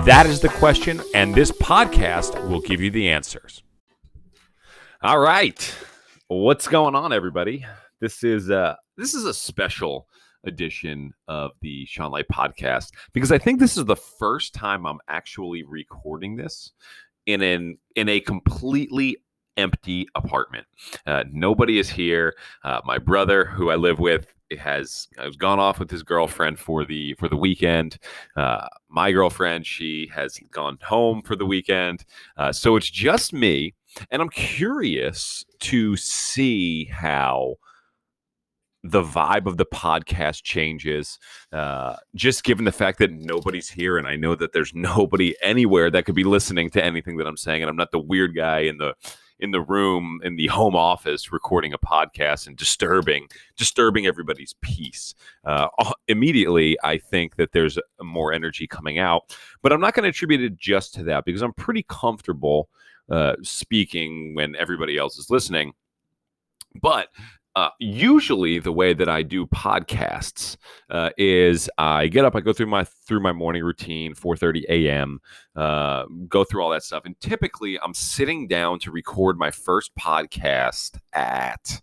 That is the question, and this podcast will give you the answers. All right. What's going on, everybody? This is uh this is a special edition of the Sean Light podcast because I think this is the first time I'm actually recording this in an in a completely empty apartment. Uh, nobody is here. Uh, my brother, who I live with, has has gone off with his girlfriend for the for the weekend. Uh, my girlfriend, she has gone home for the weekend. Uh, so it's just me, and I'm curious to see how the vibe of the podcast changes uh, just given the fact that nobody's here and i know that there's nobody anywhere that could be listening to anything that i'm saying and i'm not the weird guy in the in the room in the home office recording a podcast and disturbing disturbing everybody's peace. Uh, immediately i think that there's more energy coming out but i'm not going to attribute it just to that because i'm pretty comfortable uh, speaking when everybody else is listening. But uh, usually the way that I do podcasts uh, is I get up, I go through my through my morning routine, 4:30 a.m., uh, go through all that stuff, and typically I'm sitting down to record my first podcast at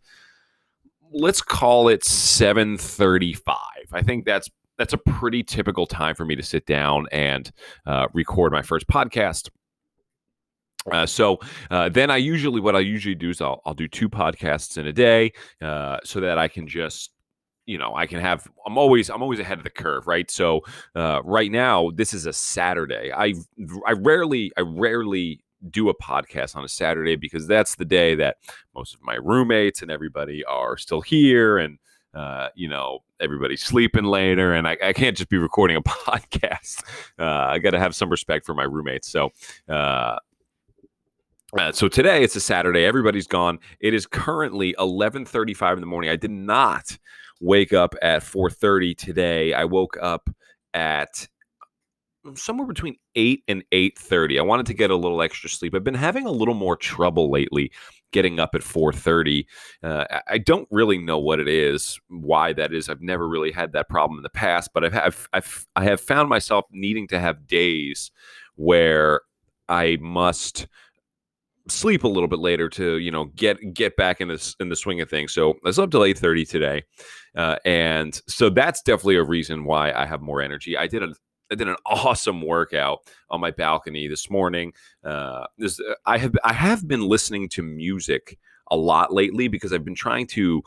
let's call it 7:35. I think that's that's a pretty typical time for me to sit down and uh, record my first podcast. Uh, so uh, then I usually what I usually do is I'll, I'll do two podcasts in a day uh, so that I can just you know I can have I'm always I'm always ahead of the curve right? So uh, right now this is a Saturday. I I rarely I rarely do a podcast on a Saturday because that's the day that most of my roommates and everybody are still here and uh, you know everybody's sleeping later and I, I, can't just be recording a podcast. Uh, i got to have some respect for my roommates. So uh, uh, so today it's a Saturday. Everybody's gone. It is currently 11:35 in the morning. I did not wake up at 4:30 today. I woke up at somewhere between 8 and 8:30. I wanted to get a little extra sleep. I've been having a little more trouble lately getting up at 4:30. Uh, I don't really know what it is, why that is. I've never really had that problem in the past, but I've, I've, I've I have found myself needing to have days where I must sleep a little bit later to you know get get back in this in the swing of things. So I slept till eight thirty today, uh, and so that's definitely a reason why I have more energy. I did a I did an awesome workout on my balcony this morning. Uh, this, I have I have been listening to music a lot lately because I've been trying to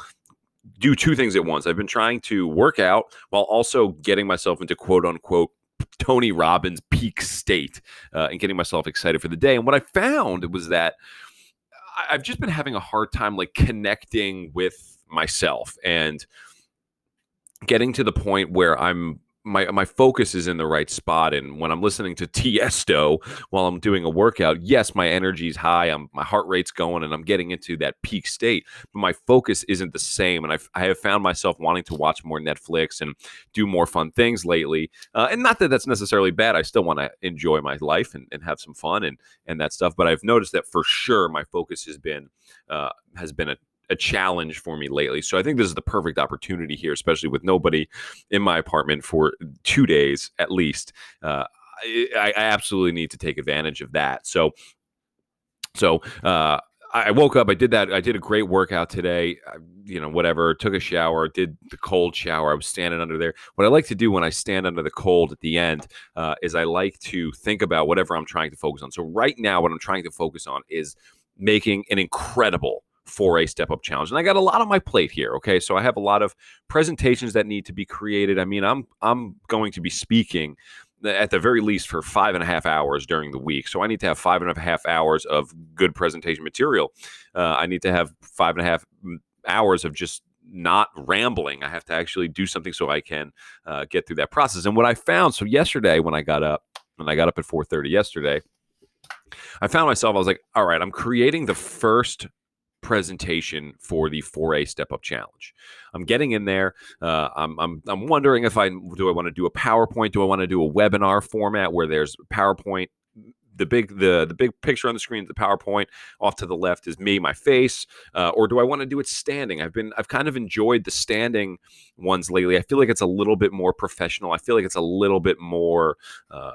do two things at once. I've been trying to work out while also getting myself into quote unquote Tony Robbins peak state uh, and getting myself excited for the day. And what I found was that I've just been having a hard time like connecting with myself and getting to the point where I'm my my focus is in the right spot and when i'm listening to tiesto while i'm doing a workout yes my energy's high i'm my heart rate's going and i'm getting into that peak state but my focus isn't the same and I've, i have found myself wanting to watch more netflix and do more fun things lately uh, and not that that's necessarily bad i still want to enjoy my life and, and have some fun and and that stuff but i've noticed that for sure my focus has been uh, has been a, a challenge for me lately. So I think this is the perfect opportunity here, especially with nobody in my apartment for two days at least. Uh, I, I, absolutely need to take advantage of that. So, so uh, I woke up. I did that. I did a great workout today. I, you know, whatever. Took a shower. Did the cold shower. I was standing under there. What I like to do when I stand under the cold at the end uh, is I like to think about whatever I'm trying to focus on. So right now, what I'm trying to focus on is making an incredible 4A step up challenge. And I got a lot on my plate here. Okay. So I have a lot of presentations that need to be created. I mean, I'm I'm going to be speaking at the very least for five and a half hours during the week. So I need to have five and a half hours of good presentation material. Uh, I need to have five and a half mm, hours of just not rambling. I have to actually do something so I can uh, get through that process. And what I found, so yesterday when I got up, when I got up at 4:30 yesterday, I found myself, I was like, all right, I'm creating the first presentation for the 4A Step Up Challenge. I'm getting in there. Uh, I'm, I'm, I'm wondering if I do I want to do a PowerPoint? Do I want to do a webinar format where there's PowerPoint? The big the the big picture on the screen, is the PowerPoint off to the left is me, my face, uh, or do I want to do it standing? I've been I've kind of enjoyed the standing ones lately. I feel like it's a little bit more professional. I feel like it's a little bit more uh,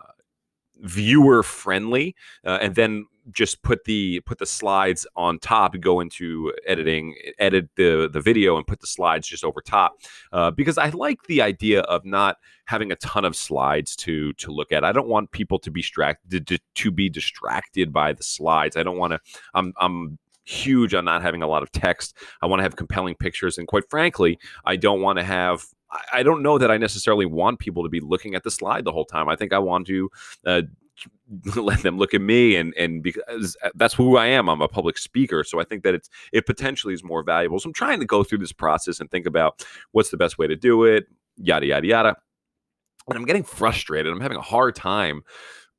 viewer friendly, uh, and then just put the put the slides on top go into editing edit the the video and put the slides just over top uh, because i like the idea of not having a ton of slides to to look at. I don't want people to be distracted to, to be distracted by the slides. I don't want to i'm i'm huge on not having a lot of text. I want to have compelling pictures and quite frankly i don't want to have I don't know that I necessarily want people to be looking at the slide the whole time. I think I want to uh, let them look at me and and because that's who I am. I'm a public speaker, so I think that it's it potentially is more valuable. So I'm trying to go through this process and think about what's the best way to do it, yada yada yada. And I'm getting frustrated. I'm having a hard time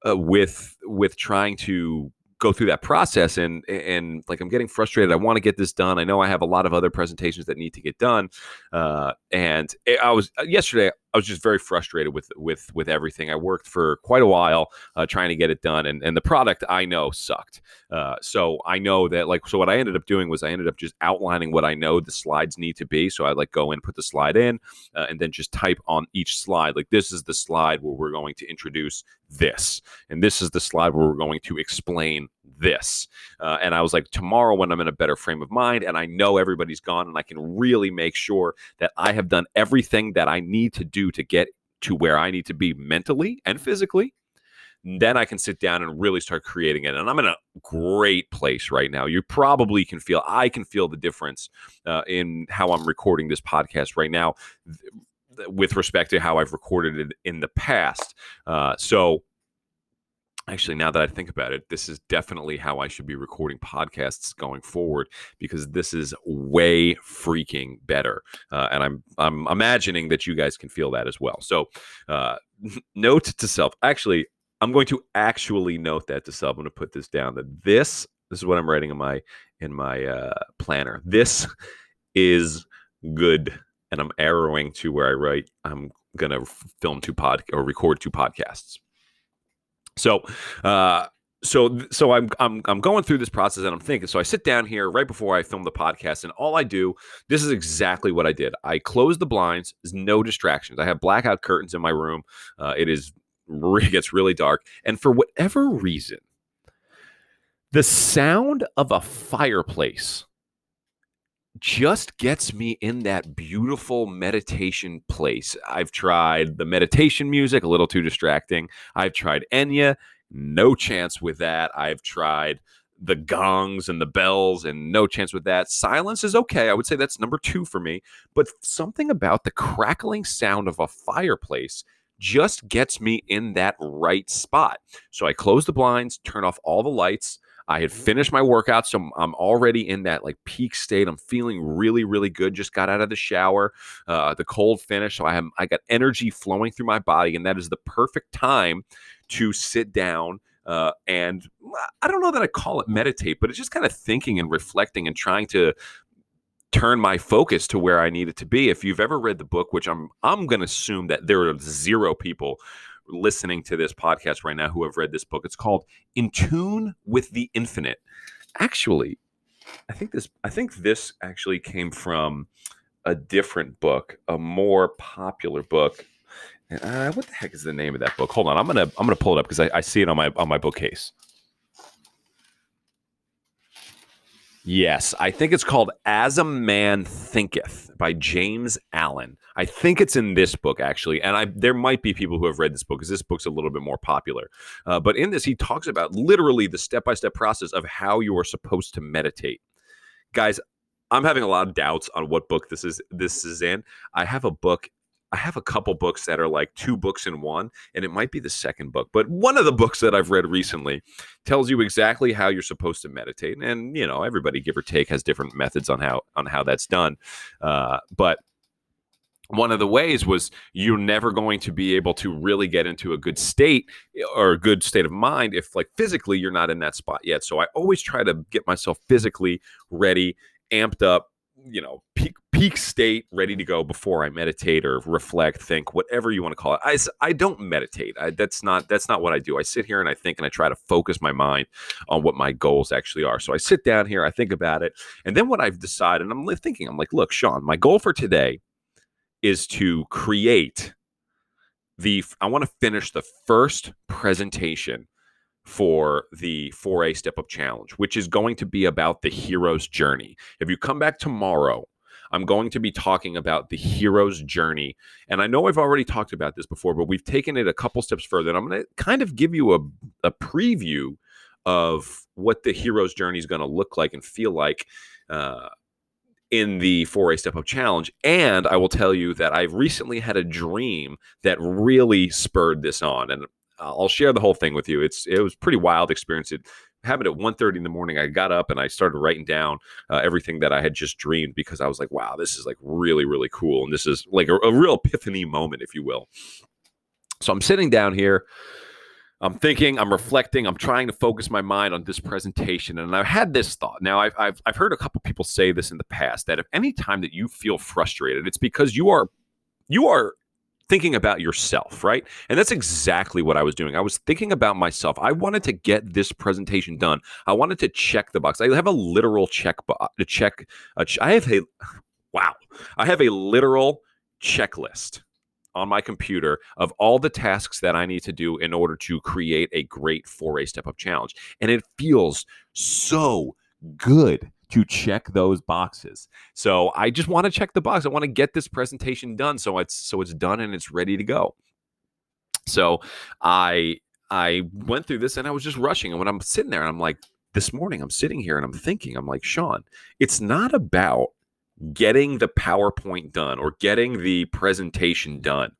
uh, with with trying to go through that process and and like I'm getting frustrated. I want to get this done. I know I have a lot of other presentations that need to get done. Uh, and I was uh, yesterday. I was just very frustrated with with with everything. I worked for quite a while uh, trying to get it done, and and the product I know sucked. Uh, so I know that like so what I ended up doing was I ended up just outlining what I know the slides need to be. So I like go in, put the slide in, uh, and then just type on each slide like this is the slide where we're going to introduce this, and this is the slide where we're going to explain this. Uh, and I was like, tomorrow when I'm in a better frame of mind and I know everybody's gone and I can really make sure that I have done everything that I need to do to get to where I need to be mentally and physically, then I can sit down and really start creating it. And I'm in a great place right now. You probably can feel, I can feel the difference uh, in how I'm recording this podcast right now with respect to how I've recorded it in the past. Uh, so, actually now that i think about it this is definitely how i should be recording podcasts going forward because this is way freaking better uh, and i'm i'm imagining that you guys can feel that as well. So uh, note to self actually i'm going to actually note that to self. I'm going to put this down that this this is what i'm writing in my in my uh, planner. This is good and i'm arrowing to where i write i'm going to film two pod or record two podcasts so, uh, so so I'm I'm I'm going through this process and I'm thinking. So I sit down here right before I film the podcast, and all I do, this is exactly what I did. I close the blinds. There's no distractions. I have blackout curtains in my room. Uh, it is it gets really dark, and for whatever reason, the sound of a fireplace just gets me in that beautiful meditation place. I've tried the meditation music, a little too distracting. I've tried Enya, no chance with that. I've tried the gongs and the bells and no chance with that. Silence is okay. I would say that's number 2 for me, but something about the crackling sound of a fireplace just gets me in that right spot. So I close the blinds, turn off all the lights, I had finished my workout, so I'm, already in that like peak state. I'm feeling really, really good. Just got out of the shower, uh, the cold finish, so I have I got energy flowing through my body, and that is the perfect time to sit down. Uh, and I don't know that I call it meditate, but it's just kind of thinking and reflecting and trying to turn my focus to where I need it to be. If you've ever read the book, which I'm I'm going to assume that there are zero people listening to this podcast right now who have read this book. It's called In Tune with the Infinite. Actually, I think this I think this actually came from a different book, a more popular book. Uh, what the heck is the name of that book? Hold on, I'm gonna I'm gonna pull it up because I, I see it on my on my bookcase. Yes, I think it's called As a Man Thinketh by James Allen. I think it's in this book actually, and I there might be people who have read this book because this book's a little bit more popular. Uh, but in this, he talks about literally the step by step process of how you are supposed to meditate. Guys, I'm having a lot of doubts on what book this is. This is in. I have a book I have a couple books that are like two books in one, and it might be the second book. But one of the books that I've read recently tells you exactly how you're supposed to meditate, and you know everybody, give or take, has different methods on how on how that's done. Uh, but one of the ways was you're never going to be able to really get into a good state eh, or a good state of mind if like physically you're not in that spot yet so i always try to get myself physically ready amped up you know peak peak state ready to go before i meditate or reflect think whatever you want to call it. I, I don't meditate. I, that's not that's not what i do. I sit here and i think and i try to focus my mind on what my goals actually are. So i sit down here i think about it and then what i've decided i'm thinking i'm like look sean my goal for today is to create the I want to finish the first presentation for the 4A Step Up Challenge, which is going to be about the hero's journey. If you come back tomorrow, I'm going to be talking about the hero's journey. And I know I've already talked about this before, but we've taken it a couple steps further. And I'm going to kind of give you a, a preview of what the hero's journey is going to look like and feel like uh, in the 4A Step Up Challenge. And I will tell you that I've recently had a dream that really spurred this on. And I'll share the whole thing with you. It's it was pretty wild experience. It happened at 1.30 in the morning. I got up and I started writing down uh, everything that I had just dreamed because I was like, wow, this is like really, really cool. And this is like a, a real epiphany moment, if you will. So I'm sitting down here I'm thinking, I'm reflecting, I'm trying to focus my mind on this presentation. And I've had this thought. Now, I've, I've, I've heard a couple people say this in the past that if any time that you feel frustrated, it's because you are you are thinking about yourself, right? And that's exactly what I was doing. I was thinking about myself. I wanted to get this presentation done. I wanted to check the box. I have a literal check box to check. A ch- I have a wow. I have a literal checklist on my computer of all the tasks that I need to do in order to create a great 4A step up challenge. And it feels so good to check those boxes. So I just want to check the box. I want to get this presentation done so it's so it's done and it's ready to go. So I I went through this and I was just rushing. And when I'm sitting there and I'm like, this morning I'm sitting here and I'm thinking, I'm like, Sean, it's not about getting the PowerPoint done or getting the presentation done.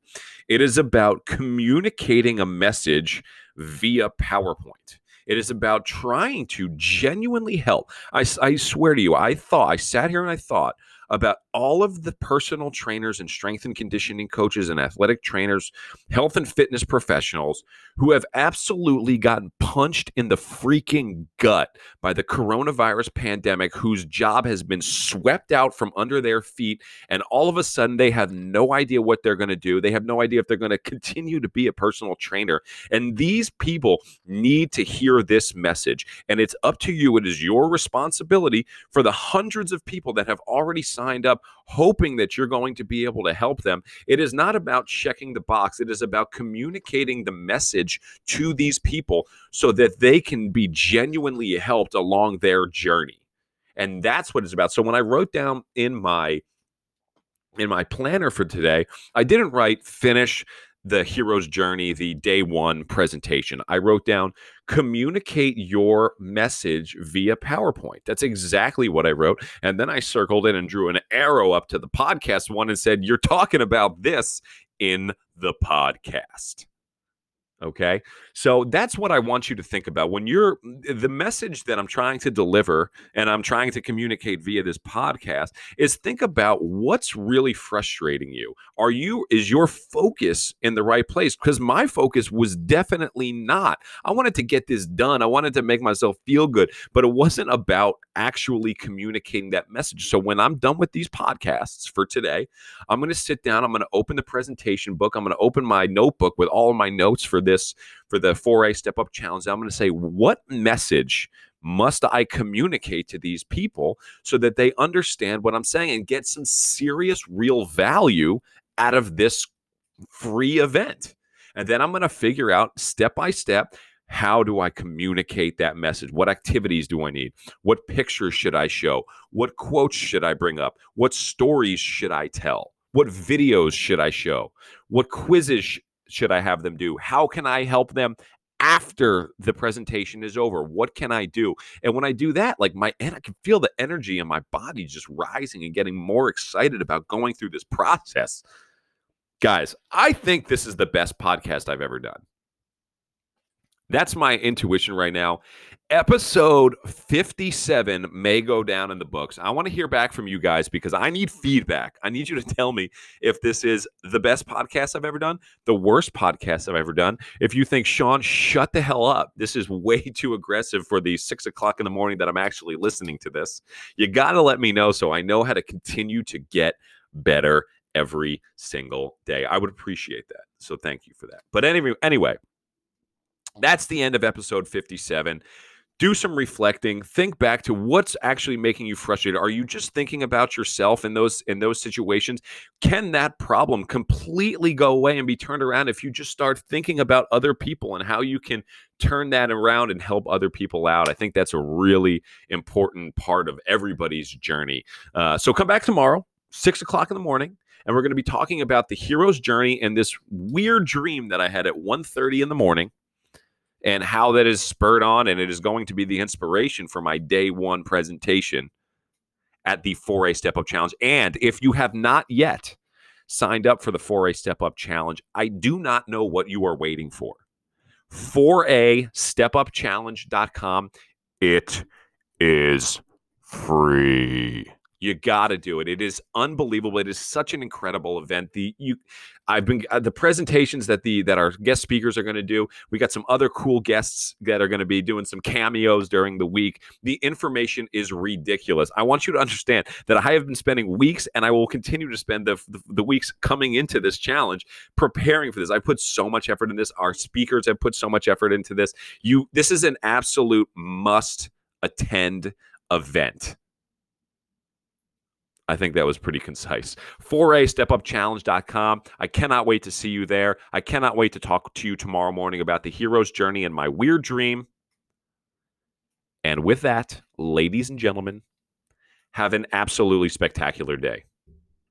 It is about communicating a message via PowerPoint. It is about trying to genuinely help. I, I swear to you, I thought, I sat here and I thought, about all of the personal trainers and strength and conditioning coaches and athletic trainers, health and fitness professionals who have absolutely gotten punched in the freaking gut by the coronavirus pandemic, whose job has been swept out from under their feet. And all of a sudden, they have no idea what they're going to do. They have no idea if they're going to continue to be a personal trainer. And these people need to hear this message. And it's up to you. It is your responsibility for the hundreds of people that have already signed up hoping that you're going to be able to help them. It is not about checking the box, it is about communicating the message to these people so that they can be genuinely helped along their journey. And that's what it's about. So when I wrote down in my in my planner for today, I didn't write finish the hero's journey, the day one presentation. I wrote down communicate your message via PowerPoint. That's exactly what I wrote. And then I circled it and drew an arrow up to the podcast one and said, You're talking about this in the podcast. Okay. So that's what I want you to think about. When you're the message that I'm trying to deliver and I'm trying to communicate via this podcast is think about what's really frustrating you. Are you, is your focus in the right place? Because my focus was definitely not. I wanted to get this done. I wanted to make myself feel good, but it wasn't about actually communicating that message. So when I'm done with these podcasts for today, I'm going to sit down. I'm going to open the presentation book. I'm going to open my notebook with all my notes for this for the 4A Step Up Challenge. I'm going to say, what message must I communicate to these people so that they understand what I'm saying and get some serious, real value out of this free event? And then I'm going to figure out step by step how do I communicate that message? What activities do I need? What pictures should I show? What quotes should I bring up? What stories should I tell? What videos should I show? What quizzes should I have them do? How can I help them after the presentation is over? What can I do? And when I do that, like my and I can feel the energy in my body just rising and getting more excited about going through this process. Guys, I think this is the best podcast I've ever done. That's my intuition right now. Episode 57 may go down in the books. I want to hear back from you guys because I need feedback. I need you to tell me if this is the best podcast I've ever done, the worst podcast I've ever done. If you think, Sean, shut the hell up. This is way too aggressive for the six o'clock in the morning that I'm actually listening to this. You got to let me know so I know how to continue to get better every single day. I would appreciate that. So thank you for that. But anyway, anyway, that's the end of episode 57 do some reflecting. Think back to what's actually making you frustrated. Are you just thinking about yourself in those in those situations? Can that problem completely go away and be turned around if you just start thinking about other people and how you can turn that around and help other people out? I think that's a really important part of everybody's journey. Uh, so come back tomorrow six o'clock in the morning and we're going to be talking about the hero's journey and this weird dream that i had at 1.30 in the morning and how that is spurred on. And it is going to be the inspiration for my day one presentation at the 4A Step Up Challenge. And if you have not yet signed up for the 4A Step Up Challenge, I do not know what you are waiting for. 4A stepupchallenge.com. It is free. You got to do it. It is unbelievable. It is such an incredible event. The you, I've been uh, the presentations that the that our guest speakers are going to do. We got some other cool guests that are going to be doing some cameos during the week. The information is ridiculous. I want you to understand that I have been spending weeks, and I will continue to spend the the, the weeks coming into this challenge preparing for this. I put so much effort in this. Our speakers have put so much effort into this. You, this is an absolute must attend event. I think that was pretty concise. 4A stepupchallenge.com. I cannot wait to see you there. I cannot wait to talk to you tomorrow morning about the hero's journey and my weird dream. And with that, ladies and gentlemen, have an absolutely spectacular day.